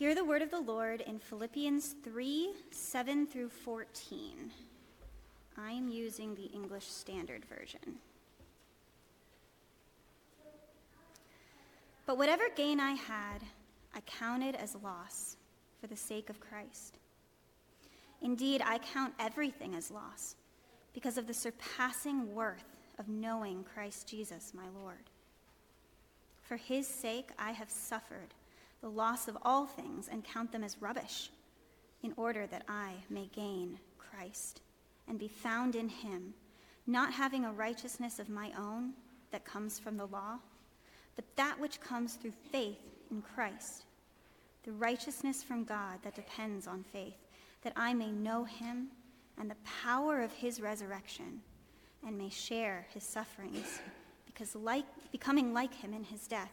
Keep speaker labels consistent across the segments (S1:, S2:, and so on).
S1: Hear the word of the Lord in Philippians 3 7 through 14. I am using the English Standard Version. But whatever gain I had, I counted as loss for the sake of Christ. Indeed, I count everything as loss because of the surpassing worth of knowing Christ Jesus, my Lord. For his sake, I have suffered the loss of all things and count them as rubbish, in order that I may gain Christ and be found in him, not having a righteousness of my own that comes from the law, but that which comes through faith in Christ, the righteousness from God that depends on faith, that I may know him and the power of his resurrection and may share his sufferings, because like, becoming like him in his death,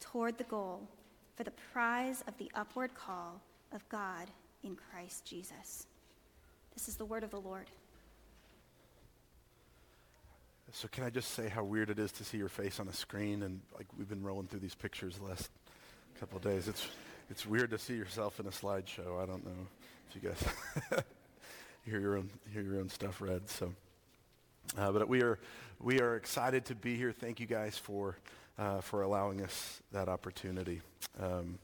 S1: toward the goal for the prize of the upward call of God in Christ Jesus. This is the word of the Lord.
S2: So can I just say how weird it is to see your face on a screen and like we've been rolling through these pictures the last couple days. It's it's weird to see yourself in a slideshow. I don't know if you guys hear your own hear your own stuff read. So, uh, but we are we are excited to be here. Thank you guys for uh, for allowing us that opportunity. Um,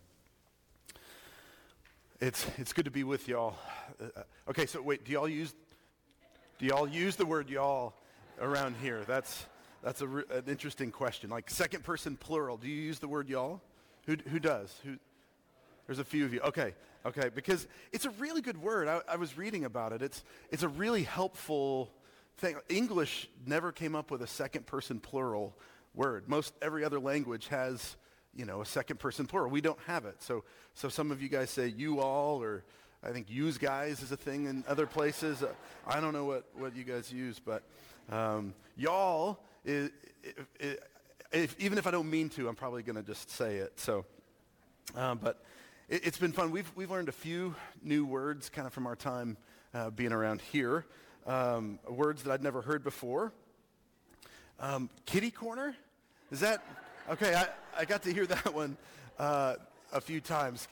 S2: it's it's good to be with y'all. Uh, okay, so wait, do y'all use do y'all use the word y'all around here? That's that's a an interesting question. Like second person plural, do you use the word y'all? Who who does? Who there's a few of you. Okay, okay, because it's a really good word. I, I was reading about it. It's it's a really helpful thing. English never came up with a second person plural word. Most every other language has, you know, a second person plural. We don't have it. So so some of you guys say you all or I think use guys is a thing in other places. Uh, I don't know what, what you guys use, but um, y'all, is, if, even if I don't mean to, I'm probably going to just say it. So, um, but it, has been fun. We've, we've learned a few new words kind of from our time uh, being around here, um, words that I'd never heard before. Um, kitty corner? Is that? Okay, I, I got to hear that one uh, a few times.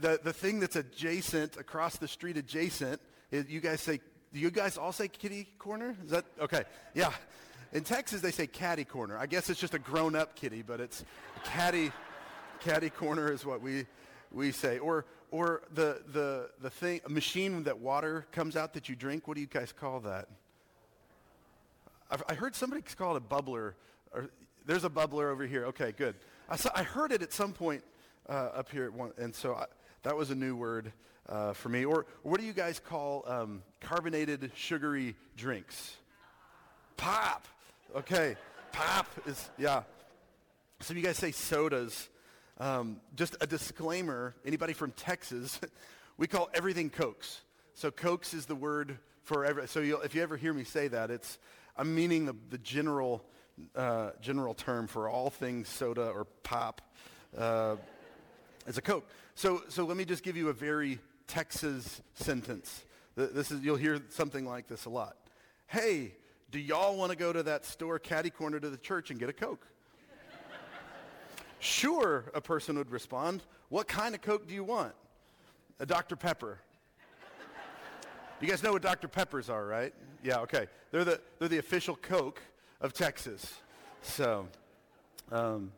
S2: The, the thing that's adjacent, across the street adjacent, is you guys say, do you guys all say kitty corner? Is that, okay, yeah. In Texas, they say caddy corner. I guess it's just a grown-up kitty, but it's caddy, caddy corner is what we, we say. Or, or the, the, the thing, machine that water comes out that you drink, what do you guys call that? I've, I heard somebody call it a bubbler. Or, there's a bubbler over here. Okay, good. I, saw, I heard it at some point uh, up here, at one, and so I, that was a new word uh, for me. Or, what do you guys call um, carbonated sugary drinks? Pop. Okay, pop is, yeah. Some of you guys say sodas. Um, just a disclaimer, anybody from Texas, we call everything Cokes. So Cokes is the word for every, so if you ever hear me say that, it's, I'm meaning the, the general, uh, general term for all things soda or pop. Uh, it's a Coke. So, so let me just give you a very Texas sentence. This is, you'll hear something like this a lot. Hey, do y'all want to go to that store caddy corner to the church and get a Coke? sure, a person would respond. What kind of Coke do you want? A Dr. Pepper. you guys know what Dr. Peppers are, right? Yeah, okay. They're the, they're the official Coke of Texas. So, um,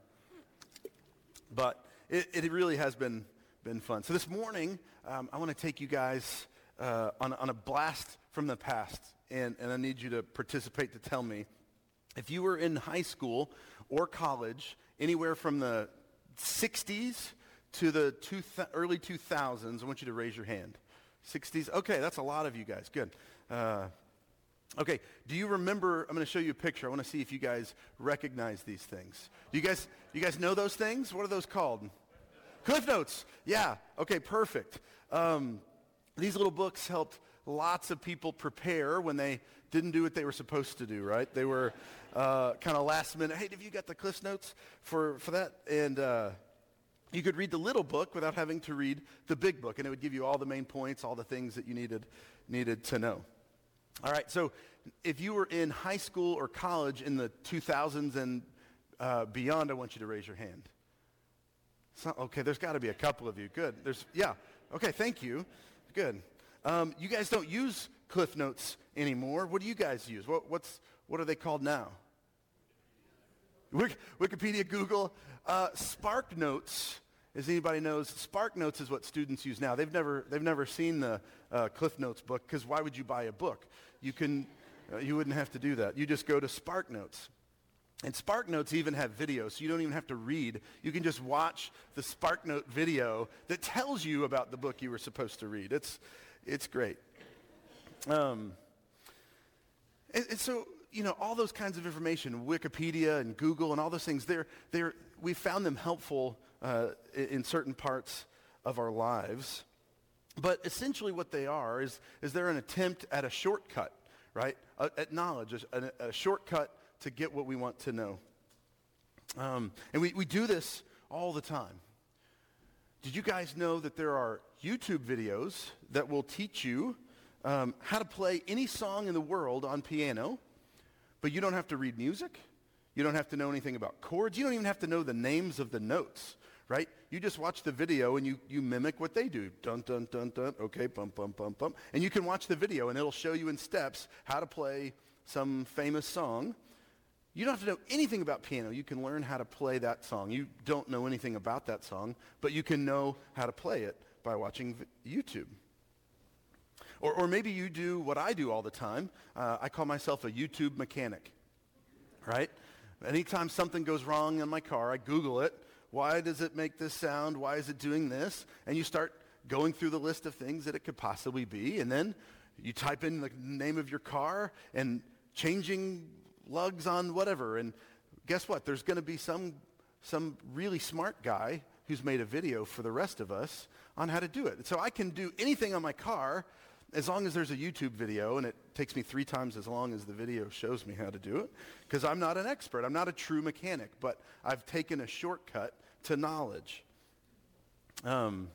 S2: but it, it really has been, been fun. So this morning, um, I want to take you guys uh, on, on a blast from the past. And, and I need you to participate to tell me if you were in high school or college, anywhere from the 60s to the two th- early 2000s, I want you to raise your hand. 60s? Okay, that's a lot of you guys. Good. Uh, Okay, do you remember, I'm going to show you a picture. I want to see if you guys recognize these things. Do you guys, you guys know those things? What are those called? Cliff Notes. Yeah. Okay, perfect. Um, these little books helped lots of people prepare when they didn't do what they were supposed to do, right? They were uh, kind of last minute, hey, have you got the Cliff Notes for, for that? And uh, you could read the little book without having to read the big book, and it would give you all the main points, all the things that you needed, needed to know. All right, so if you were in high school or college in the 2000s and uh, beyond, I want you to raise your hand. So, okay, there's got to be a couple of you. Good. There's, yeah. Okay, thank you. Good. Um, you guys don't use Cliff Notes anymore. What do you guys use? What, what's, what are they called now? Wikipedia, Google, uh, Spark Notes. As anybody knows, Spark Notes is what students use now. They've never, they've never seen the uh, Cliff Notes book because why would you buy a book? You can, uh, you wouldn't have to do that. You just go to Spark Notes. And Spark Notes even have videos, so you don't even have to read. You can just watch the Spark Note video that tells you about the book you were supposed to read. It's, it's great. Um, and, and so, you know, all those kinds of information, Wikipedia and Google and all those things, they're, they're, we found them helpful uh, in certain parts of our lives. But essentially what they are is, is they're an attempt at a shortcut, right? Uh, at knowledge, a, a, shortcut to get what we want to know. Um, and we, we do this all the time. Did you guys know that there are YouTube videos that will teach you um, how to play any song in the world on piano, but you don't have to read music. You don't have to know anything about chords. You don't even have to know the names of the notes, right? You just watch the video and you, you mimic what they do. Dun, dun, dun, dun. Okay, bump, bump, bump, bump. And you can watch the video and it'll show you in steps how to play some famous song. You don't have to know anything about piano. You can learn how to play that song. You don't know anything about that song, but you can know how to play it by watching YouTube. Or, or maybe you do what I do all the time. Uh, I call myself a YouTube mechanic, right? Anytime something goes wrong in my car, I Google it. Why does it make this sound? Why is it doing this? And you start going through the list of things that it could possibly be. And then you type in the name of your car and changing lugs on whatever. And guess what? There's going to be some, some really smart guy who's made a video for the rest of us on how to do it. So I can do anything on my car as long as there's a YouTube video and it takes me three times as long as the video shows me how to do it, because I'm not an expert. I'm not a true mechanic, but I've taken a shortcut to knowledge. Um,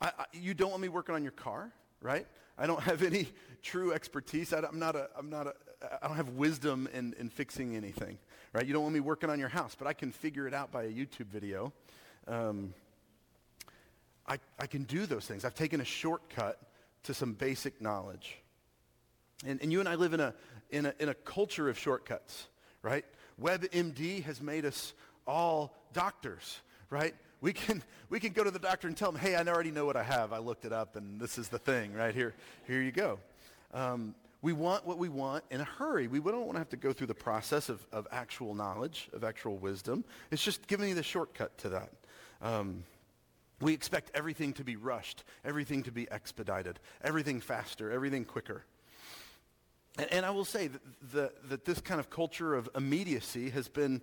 S2: I, I, you don't want me working on your car, right? I don't have any true expertise. I, am not a, I'm not a, I don't have wisdom in, in fixing anything, right? You don't want me working on your house, but I can figure it out by a YouTube video. Um, I, I can do those things. I've taken a shortcut to some basic knowledge. And, and you and I live in a, in, a, in a culture of shortcuts, right? WebMD has made us all doctors, right? We can, we can go to the doctor and tell them, hey, I already know what I have. I looked it up and this is the thing, right? Here, here you go. Um, we want what we want in a hurry. We don't want to have to go through the process of, of actual knowledge, of actual wisdom. It's just giving you the shortcut to that. Um, we expect everything to be rushed, everything to be expedited, everything faster, everything quicker. And, and I will say that, the, that this kind of culture of immediacy has been,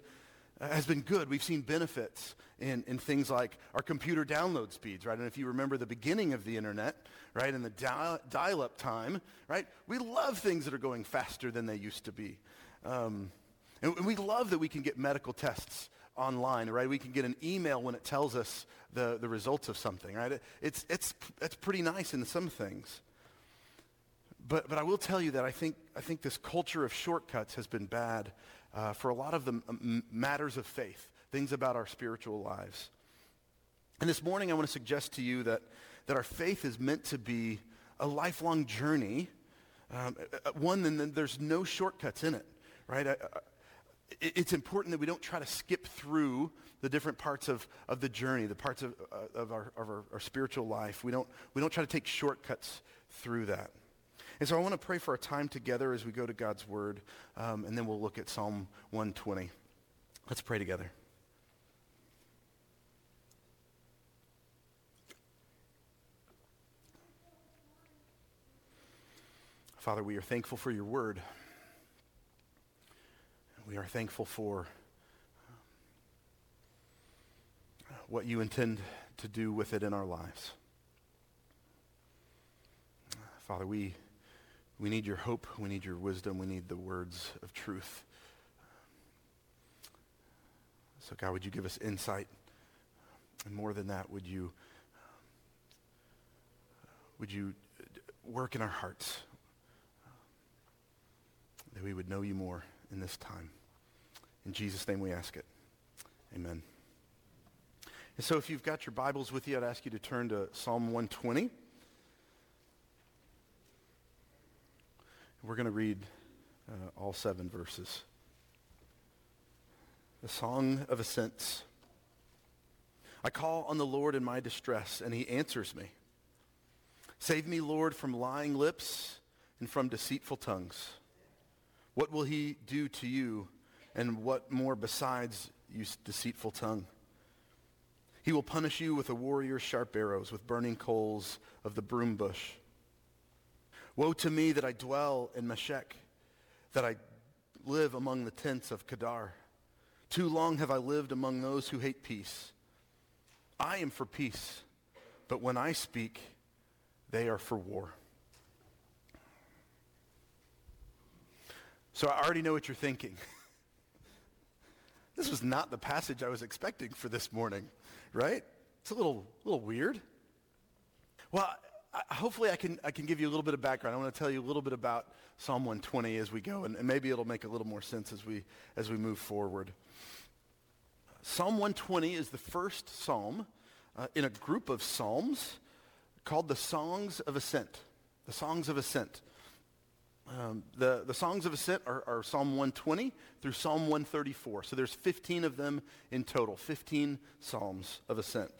S2: has been good. We've seen benefits in, in things like our computer download speeds, right? And if you remember the beginning of the internet, right, in the dial- dial-up time, right, we love things that are going faster than they used to be. Um, and we love that we can get medical tests online, right? We can get an email when it tells us the, the results of something, right? It's, it's, it's pretty nice in some things. But, but I will tell you that I think, I think this culture of shortcuts has been bad uh, for a lot of the m- matters of faith, things about our spiritual lives. And this morning I want to suggest to you that, that our faith is meant to be a lifelong journey, um, one then there's no shortcuts in it, right? I, I, it's important that we don't try to skip through the different parts of, of the journey, the parts of, uh, of, our, of our, our, spiritual life. We don't, we don't try to take shortcuts through that. And so I want to pray for a time together as we go to God's Word, um, and then we'll look at Psalm 120. Let's pray together. Father, we are thankful for your Word. We are thankful for what you intend to do with it in our lives. Father, we, we need your hope. We need your wisdom. We need the words of truth. So, God, would you give us insight? And more than that, would you, would you work in our hearts that we would know you more in this time? In Jesus' name we ask it. Amen. And so if you've got your Bibles with you, I'd ask you to turn to Psalm 120. We're going to read uh, all seven verses. The Song of Ascents. I call on the Lord in my distress, and he answers me. Save me, Lord, from lying lips and from deceitful tongues. What will he do to you, and what more besides you deceitful tongue? He will punish you with a warrior's sharp arrows, with burning coals of the broom bush. Woe to me that I dwell in Meshech, that I live among the tents of Kedar. Too long have I lived among those who hate peace. I am for peace, but when I speak, they are for war. So I already know what you're thinking. this was not the passage I was expecting for this morning, right? It's a little, little weird. Well, hopefully I can, I can give you a little bit of background. I want to tell you a little bit about Psalm 120 as we go, and, and maybe it'll make a little more sense as we, as we move forward. Psalm 120 is the first psalm uh, in a group of psalms called the Songs of Ascent. The Songs of Ascent. Um, the, the Songs of Ascent are, are, Psalm 120 through Psalm 134. So there's 15 of them in total, 15 Psalms of Ascent.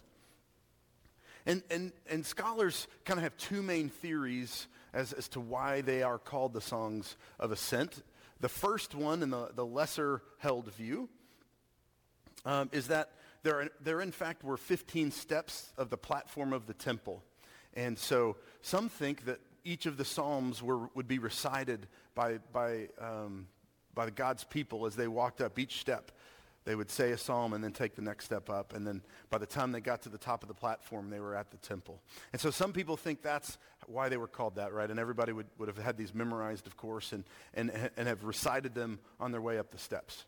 S2: And, and, and scholars kind of have two main theories as, as to why they are called the Songs of Ascent. The first one, and the, the lesser held view, um, is that there, there in fact were 15 steps of the platform of the temple. And so some think that each of the Psalms were, would be recited by, by, um, by God's people as they walked up each step they would say a psalm and then take the next step up. And then by the time they got to the top of the platform, they were at the temple. And so some people think that's why they were called that, right? And everybody would, would have had these memorized, of course, and, and, and have recited them on their way up the steps.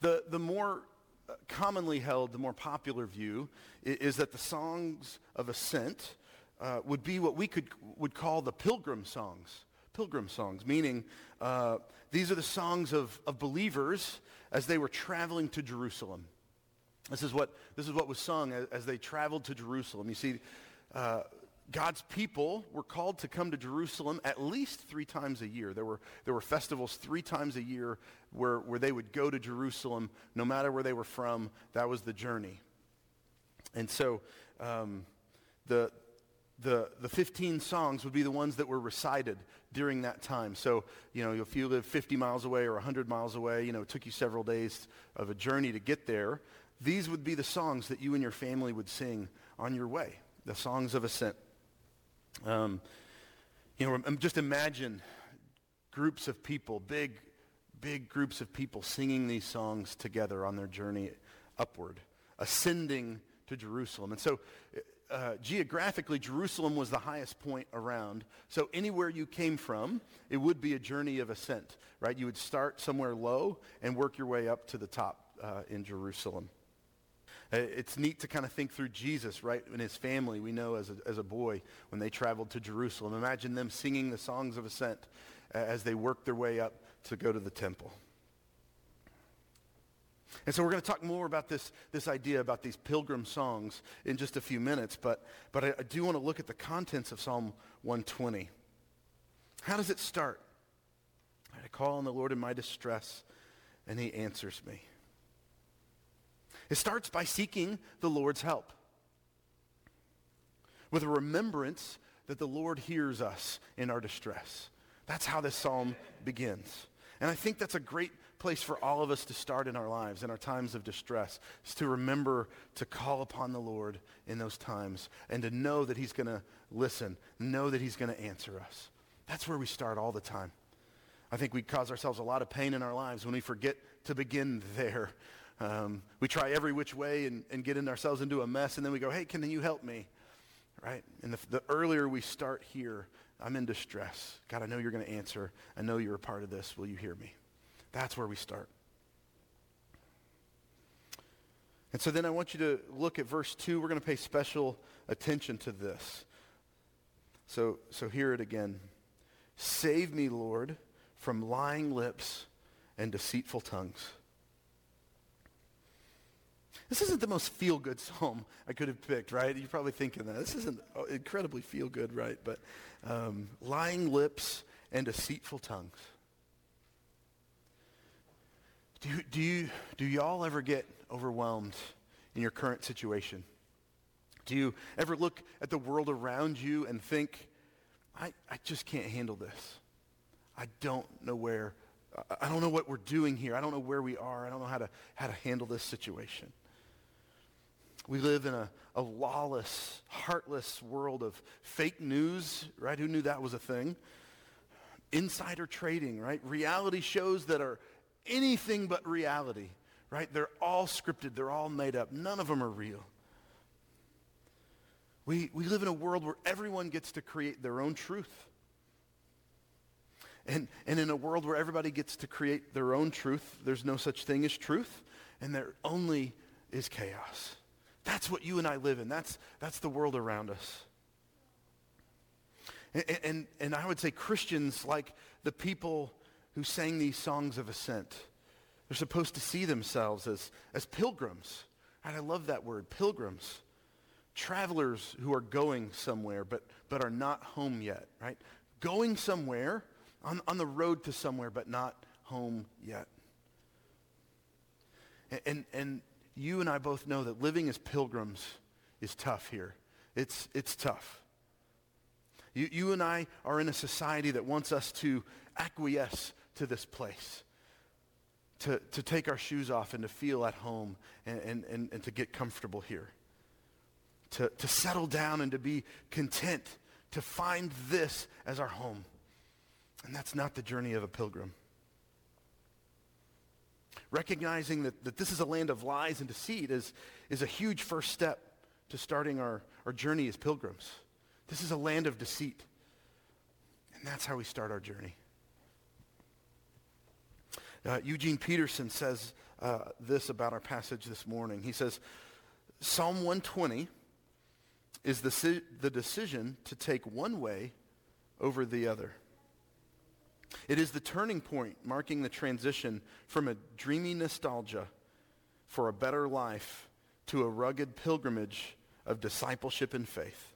S2: The, the more uh, commonly held, the more popular view is, is that the songs of ascent uh, would be what we could, would call the pilgrim songs. Pilgrim songs, meaning uh, these are the songs of, of believers as they were traveling to Jerusalem. This is what, this is what was sung as, as they traveled to Jerusalem. You see, uh, God's people were called to come to Jerusalem at least three times a year. There were, there were festivals three times a year where, where they would go to Jerusalem, no matter where they were from. That was the journey. And so um, the, the, the 15 songs would be the ones that were recited during that time. So, you know, if you live 50 miles away or 100 miles away, you know, it took you several days of a journey to get there, these would be the songs that you and your family would sing on your way, the songs of ascent. Um, you know, just imagine groups of people, big, big groups of people singing these songs together on their journey upward, ascending to Jerusalem. And so uh, geographically, Jerusalem was the highest point around. So anywhere you came from, it would be a journey of ascent, right? You would start somewhere low and work your way up to the top uh, in Jerusalem. Uh, it's neat to kind of think through Jesus, right? And his family, we know as a, as a boy, when they traveled to Jerusalem. Imagine them singing the songs of ascent uh, as they worked their way up to go to the temple. And so we're going to talk more about this, this idea about these pilgrim songs in just a few minutes, but, but I, I do want to look at the contents of Psalm 120. How does it start? I call on the Lord in my distress, and he answers me. It starts by seeking the Lord's help with a remembrance that the Lord hears us in our distress. That's how this psalm begins. And I think that's a great place for all of us to start in our lives, in our times of distress, is to remember to call upon the Lord in those times and to know that he's going to listen, know that he's going to answer us. That's where we start all the time. I think we cause ourselves a lot of pain in our lives when we forget to begin there. Um, we try every which way and, and get in ourselves into a mess, and then we go, hey, can you help me? Right? And the, the earlier we start here, I'm in distress. God, I know you're going to answer. I know you're a part of this. Will you hear me? That's where we start. And so then I want you to look at verse 2. We're going to pay special attention to this. So, so hear it again. Save me, Lord, from lying lips and deceitful tongues. This isn't the most feel-good psalm I could have picked, right? You're probably thinking that. This isn't incredibly feel-good, right? But um, lying lips and deceitful tongues. Do, do, you, do y'all ever get overwhelmed in your current situation? Do you ever look at the world around you and think, I, I just can't handle this. I don't know where, I don't know what we're doing here. I don't know where we are. I don't know how to, how to handle this situation. We live in a, a lawless, heartless world of fake news, right? Who knew that was a thing? Insider trading, right? Reality shows that are anything but reality, right? They're all scripted. They're all made up. None of them are real. We, we live in a world where everyone gets to create their own truth. And, and in a world where everybody gets to create their own truth, there's no such thing as truth, and there only is chaos. That's what you and I live in. That's, that's the world around us. And, and, and I would say Christians, like the people who sang these songs of ascent, they're supposed to see themselves as, as pilgrims. And I love that word, pilgrims travelers who are going somewhere but, but are not home yet, right? Going somewhere, on, on the road to somewhere, but not home yet. And, and, and you and I both know that living as pilgrims is tough here. It's, it's tough. You, you and I are in a society that wants us to acquiesce to this place, to, to take our shoes off and to feel at home and, and, and, and to get comfortable here to, to settle down and to be content, to find this as our home. And that's not the journey of a pilgrim. Recognizing that, that this is a land of lies and deceit is, is a huge first step to starting our, our journey as pilgrims. This is a land of deceit. And that's how we start our journey. Uh, Eugene Peterson says uh, this about our passage this morning. He says, Psalm 120 is the, the decision to take one way over the other. It is the turning point marking the transition from a dreamy nostalgia for a better life to a rugged pilgrimage of discipleship and faith.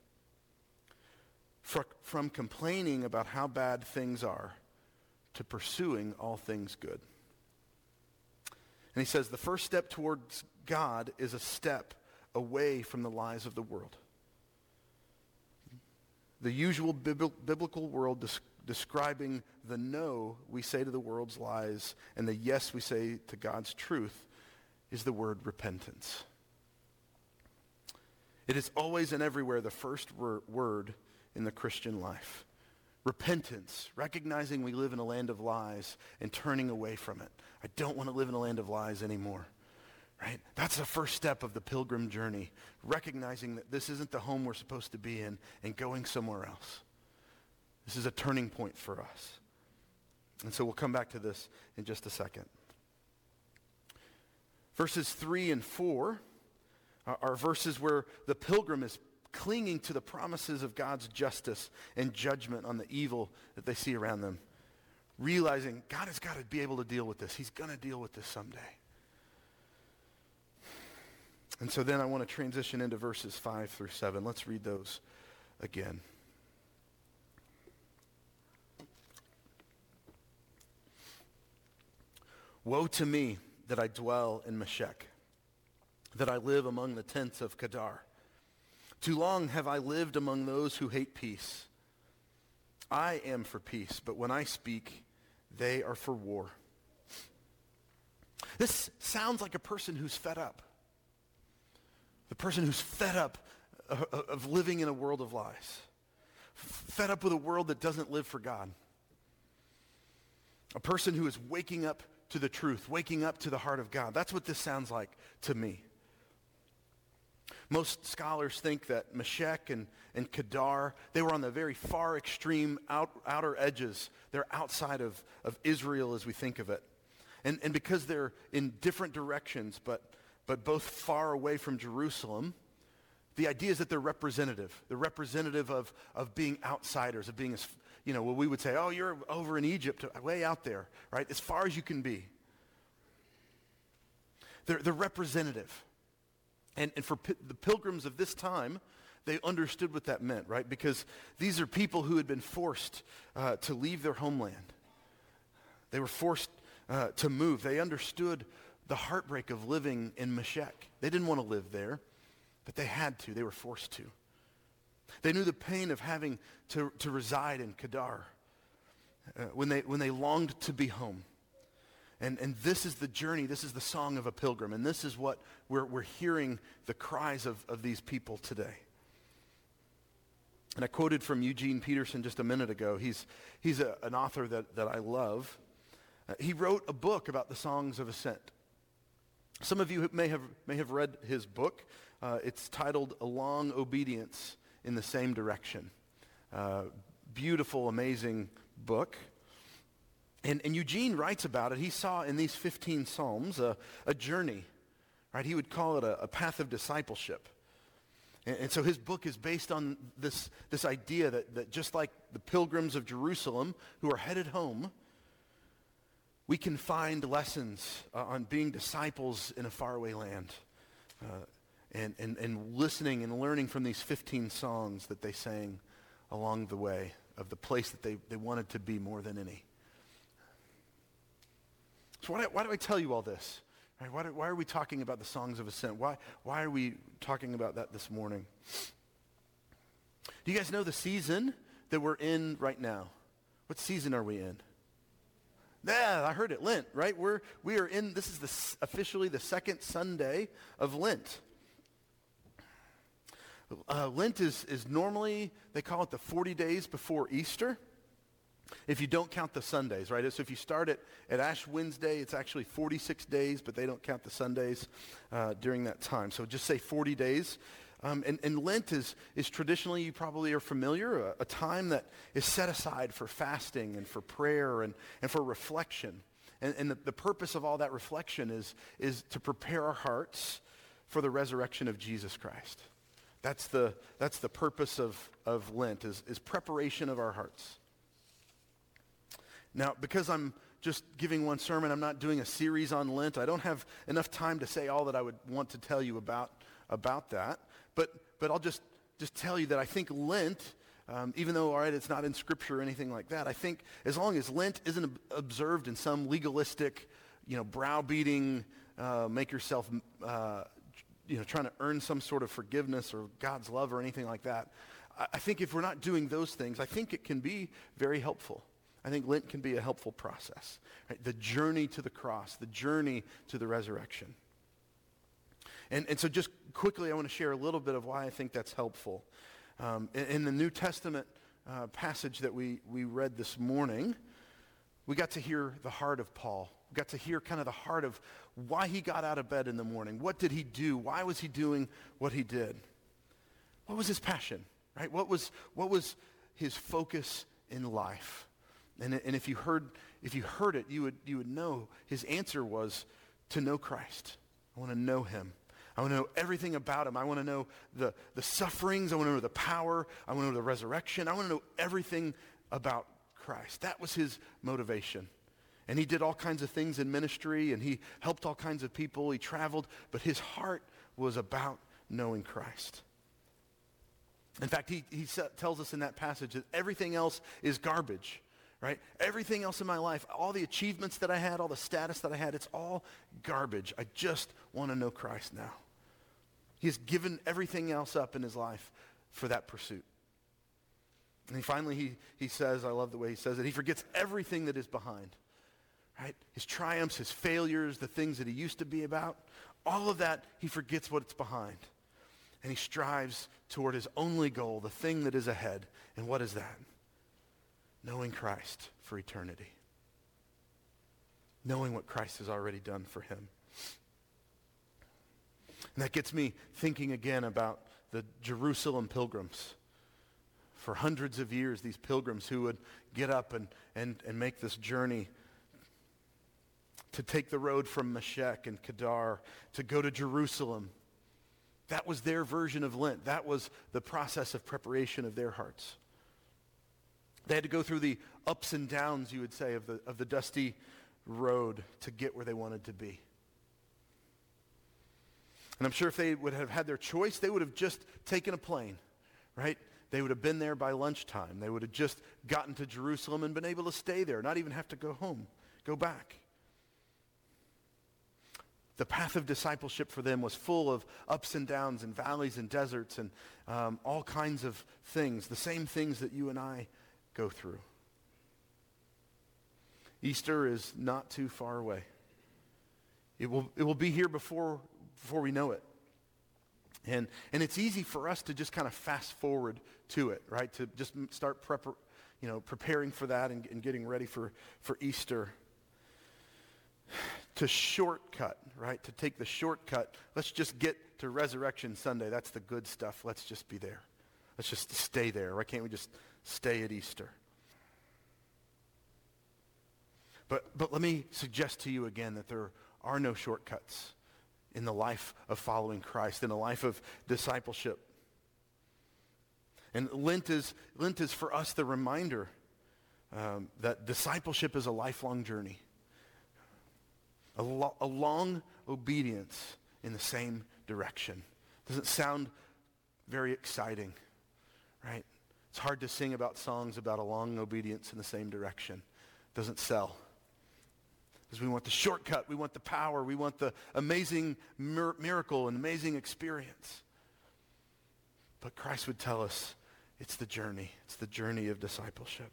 S2: From complaining about how bad things are to pursuing all things good. And he says the first step towards God is a step away from the lies of the world the usual biblical world describing the no we say to the world's lies and the yes we say to God's truth is the word repentance. It is always and everywhere the first wor- word in the Christian life. Repentance, recognizing we live in a land of lies and turning away from it. I don't want to live in a land of lies anymore. Right? That's the first step of the pilgrim journey, recognizing that this isn't the home we're supposed to be in and going somewhere else. This is a turning point for us. And so we'll come back to this in just a second. Verses 3 and 4 are, are verses where the pilgrim is clinging to the promises of God's justice and judgment on the evil that they see around them, realizing God has got to be able to deal with this. He's going to deal with this someday. And so then I want to transition into verses 5 through 7. Let's read those again. Woe to me that I dwell in Meshech, that I live among the tents of Kedar. Too long have I lived among those who hate peace. I am for peace, but when I speak, they are for war. This sounds like a person who's fed up. The person who's fed up of living in a world of lies. Fed up with a world that doesn't live for God. A person who is waking up to the truth, waking up to the heart of God. That's what this sounds like to me. Most scholars think that Meshech and, and Kedar, they were on the very far extreme out, outer edges. They're outside of, of Israel as we think of it. And, and because they're in different directions, but, but both far away from Jerusalem, the idea is that they're representative. They're representative of, of being outsiders, of being, as, you know, what we would say, oh, you're over in Egypt, way out there, right? As far as you can be. They're, they're representative. And, and for the pilgrims of this time, they understood what that meant, right? Because these are people who had been forced uh, to leave their homeland. They were forced uh, to move. They understood the heartbreak of living in Meshech. They didn't want to live there, but they had to. They were forced to. They knew the pain of having to, to reside in Kedar uh, when, they, when they longed to be home. And, and this is the journey, this is the song of a pilgrim, and this is what we're, we're hearing the cries of, of these people today. And I quoted from Eugene Peterson just a minute ago. He's, he's a, an author that, that I love. Uh, he wrote a book about the songs of ascent. Some of you may have, may have read his book. Uh, it's titled A Long Obedience in the Same Direction. Uh, beautiful, amazing book. And, and Eugene writes about it. He saw in these 15 Psalms a, a journey, right? He would call it a, a path of discipleship. And, and, so his book is based on this, this idea that, that just like the pilgrims of Jerusalem who are headed home, we can find lessons uh, on being disciples in a faraway land. Uh, and, and, and listening and learning from these 15 songs that they sang along the way of the place that they, they wanted to be more than any. So why do, why do I tell you all this? Right? Why, do, why are we talking about the songs of ascent? Why, why are we talking about that this morning? Do you guys know the season that we're in right now? What season are we in? Yeah, I heard it, Lent, right? We're, we are in, this is the, officially the second Sunday of Lent. Uh, Lent is, is normally, they call it the 40 days before Easter. If you don't count the Sundays, right? So if you start at, at Ash Wednesday, it's actually 46 days, but they don't count the Sundays uh, during that time. So just say 40 days. Um, and, and, Lent is, is traditionally, you probably are familiar, a, a, time that is set aside for fasting and for prayer and, and for reflection. And, and the, the purpose of all that reflection is, is to prepare our hearts for the resurrection of Jesus Christ. That's the, that's the purpose of, of Lent, is, is preparation of our hearts. Now, because I'm just giving one sermon, I'm not doing a series on Lent. I don't have enough time to say all that I would want to tell you about, about that. But, but I'll just, just tell you that I think Lent, um, even though, all right, it's not in Scripture or anything like that, I think as long as Lent isn't observed in some legalistic, you know, browbeating, uh, make yourself, uh, you know, trying to earn some sort of forgiveness or God's love or anything like that, I, I think if we're not doing those things, I think it can be very helpful. I think Lent can be a helpful process. Right? The journey to the cross, the journey to the resurrection. And, and so just quickly, I want to share a little bit of why I think that's helpful. Um, in, in, the New Testament uh, passage that we, we read this morning, we got to hear the heart of Paul. We got to hear kind of the heart of why he got out of bed in the morning. What did he do? Why was he doing what he did? What was his passion, right? What was, what was his focus in life? And, and if, you heard, if you heard it, you would, you would know his answer was to know Christ. I want to know him. I want to know everything about him. I want to know the, the sufferings. I want to know the power. I want to know the resurrection. I want to know everything about Christ. That was his motivation. And he did all kinds of things in ministry and he helped all kinds of people. He traveled, but his heart was about knowing Christ. In fact, he, he tells us in that passage that everything else is garbage right? Everything else in my life, all the achievements that I had, all the status that I had, it's all garbage. I just want to know Christ now. He has given everything else up in his life for that pursuit. And he finally, he, he says, I love the way he says it, he forgets everything that is behind, right? His triumphs, his failures, the things that he used to be about, all of that, he forgets what it's behind. And he strives toward his only goal, the thing that is ahead. And what is that? Knowing Christ for eternity. knowing what Christ has already done for him. And that gets me thinking again about the Jerusalem pilgrims. For hundreds of years, these pilgrims who would get up and, and, and make this journey to take the road from Meshech and Kedar to go to Jerusalem. That was their version of Lent. That was the process of preparation of their hearts. They had to go through the ups and downs, you would say, of the, of the dusty road to get where they wanted to be. And I'm sure if they would have had their choice, they would have just taken a plane, right? They would have been there by lunchtime. They would have just gotten to Jerusalem and been able to stay there, not even have to go home, go back. The path of discipleship for them was full of ups and downs and valleys and deserts and um, all kinds of things, the same things that you and I go through. Easter is not too far away. It will, it will be here before before we know it. And, and it's easy for us to just kind of fast forward to it, right? To just start prep, you know, preparing for that and, and getting ready for, for Easter. To shortcut, right? To take the shortcut. Let's just get to Resurrection Sunday. That's the good stuff. Let's just be there. Let's just stay there. Why can't we just stay at Easter? But, but let me suggest to you again that there are no shortcuts in the life of following Christ, in a life of discipleship. And Lent is, Lent is for us the reminder um, that discipleship is a lifelong journey, a, lo- a long obedience in the same direction. Doesn't sound very exciting, right? It's hard to sing about songs about a long obedience in the same direction. It Doesn't sell. Because we want the shortcut, we want the power, we want the amazing mir- miracle and amazing experience. But Christ would tell us it's the journey. It's the journey of discipleship.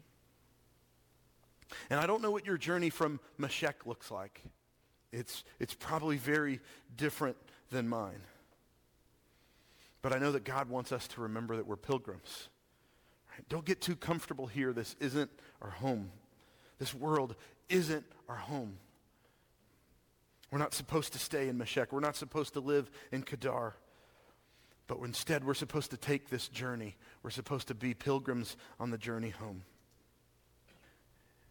S2: And I don't know what your journey from Meshech looks like. It's, it's probably very different than mine. But I know that God wants us to remember that we're pilgrims. Don't get too comfortable here. This isn't our home. This world isn't our home. We're not supposed to stay in Meshech. We're not supposed to live in Kedar. But instead, we're supposed to take this journey. We're supposed to be pilgrims on the journey home.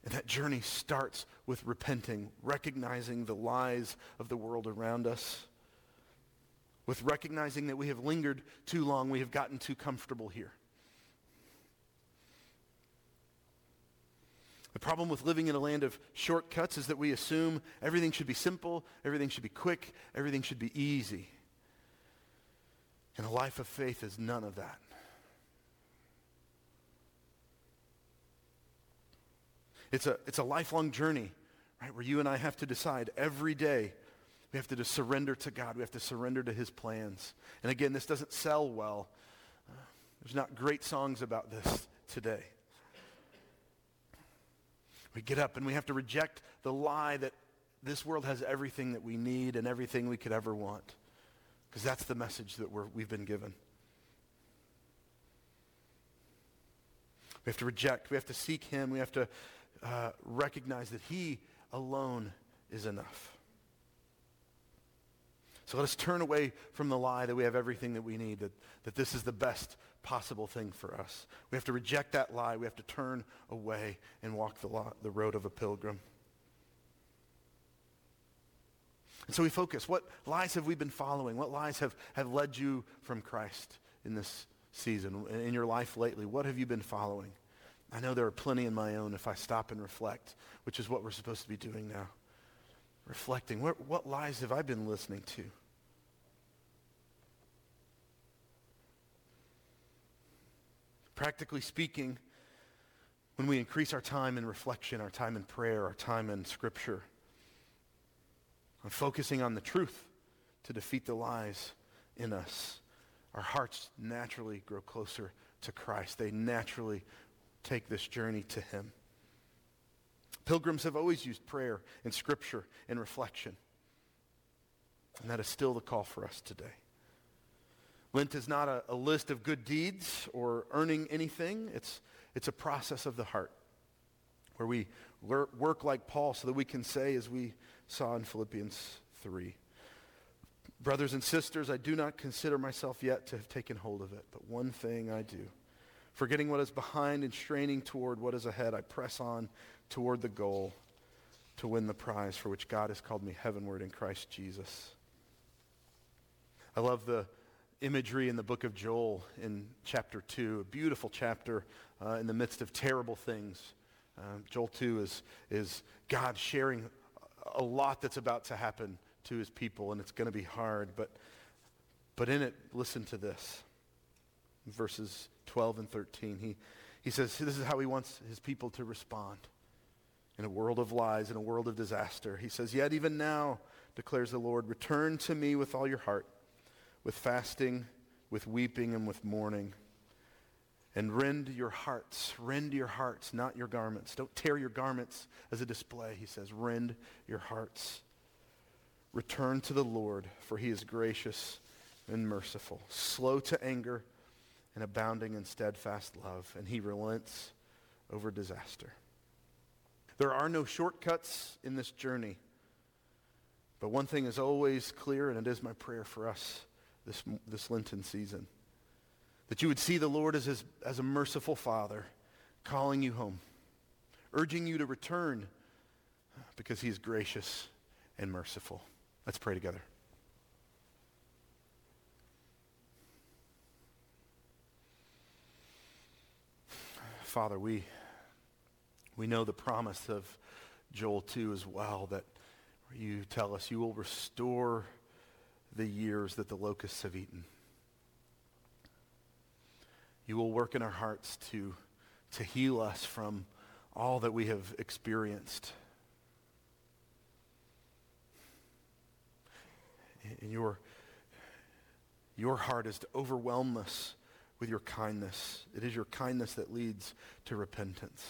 S2: And that journey starts with repenting, recognizing the lies of the world around us, with recognizing that we have lingered too long, we have gotten too comfortable here. The problem with living in a land of shortcuts is that we assume everything should be simple, everything should be quick, everything should be easy. And a life of faith is none of that. It's a, it's a lifelong journey, right, where you and I have to decide every day. We have to just surrender to God. We have to surrender to his plans. And again, this doesn't sell well. There's not great songs about this today. We get up and we have to reject the lie that this world has everything that we need and everything we could ever want. Because that's the message that we're, we've been given. We have to reject. We have to seek him. We have to uh, recognize that he alone is enough. So let us turn away from the lie that we have everything that we need, that, that this is the best possible thing for us. We have to reject that lie. We have to turn away and walk the, lo- the road of a pilgrim. And so we focus. What lies have we been following? What lies have, have led you from Christ in this season, in your life lately? What have you been following? I know there are plenty in my own if I stop and reflect, which is what we're supposed to be doing now. Reflecting. What, what lies have I been listening to? Practically speaking, when we increase our time in reflection, our time in prayer, our time in scripture, on focusing on the truth to defeat the lies in us, our hearts naturally grow closer to Christ. They naturally take this journey to him. Pilgrims have always used prayer and scripture and reflection. And that is still the call for us today. Lent is not a, a list of good deeds or earning anything. It's, it's a process of the heart where we, work like Paul so that we can say, as we saw in Philippians 3, Brothers and sisters, I do not consider myself yet to have taken hold of it, but one thing I do. Forgetting what is behind and straining toward what is ahead, I press on toward the goal to win the prize for which God has called me heavenward in Christ Jesus. I love the imagery in the book of Joel in chapter 2, a beautiful chapter uh, in the midst of terrible things. Uh, Joel 2 is, is God sharing a lot that's about to happen to his people, and it's going to be hard. But, but in it, listen to this. Verses 12 and 13. He, he says this is how he wants his people to respond in a world of lies, in a world of disaster. He says, Yet even now, declares the Lord, return to me with all your heart, with fasting, with weeping, and with mourning. And rend your hearts. Rend your hearts, not your garments. Don't tear your garments as a display, he says. Rend your hearts. Return to the Lord, for he is gracious and merciful, slow to anger and abounding in steadfast love, and he relents over disaster. There are no shortcuts in this journey. But one thing is always clear, and it is my prayer for us this, this Lenten season that you would see the Lord as, his, as a merciful Father calling you home, urging you to return because he is gracious and merciful. Let's pray together. Father, we we know the promise of Joel 2 as well, that you tell us you will restore the years that the locusts have eaten. You will work in our hearts to, to heal us from all that we have experienced. And your, your heart is to overwhelm us with your kindness. It is your kindness that leads to repentance.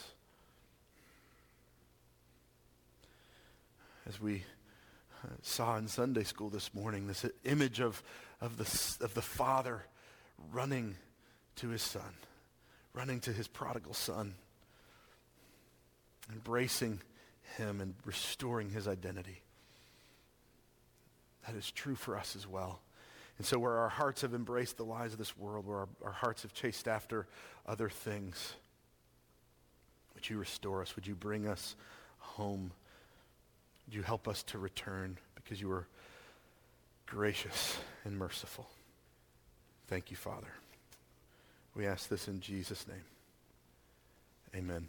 S2: as we saw in Sunday school this morning, this image of, of, the, of the father running to his son, running to his prodigal son, embracing him and restoring his identity. That is true for us as well. And so where our hearts have embraced the lies of this world, where our, our hearts have chased after other things, would you restore us? Would you bring us home would you help us to return because you are gracious and merciful? Thank you, Father. We ask this in Jesus' name. Amen.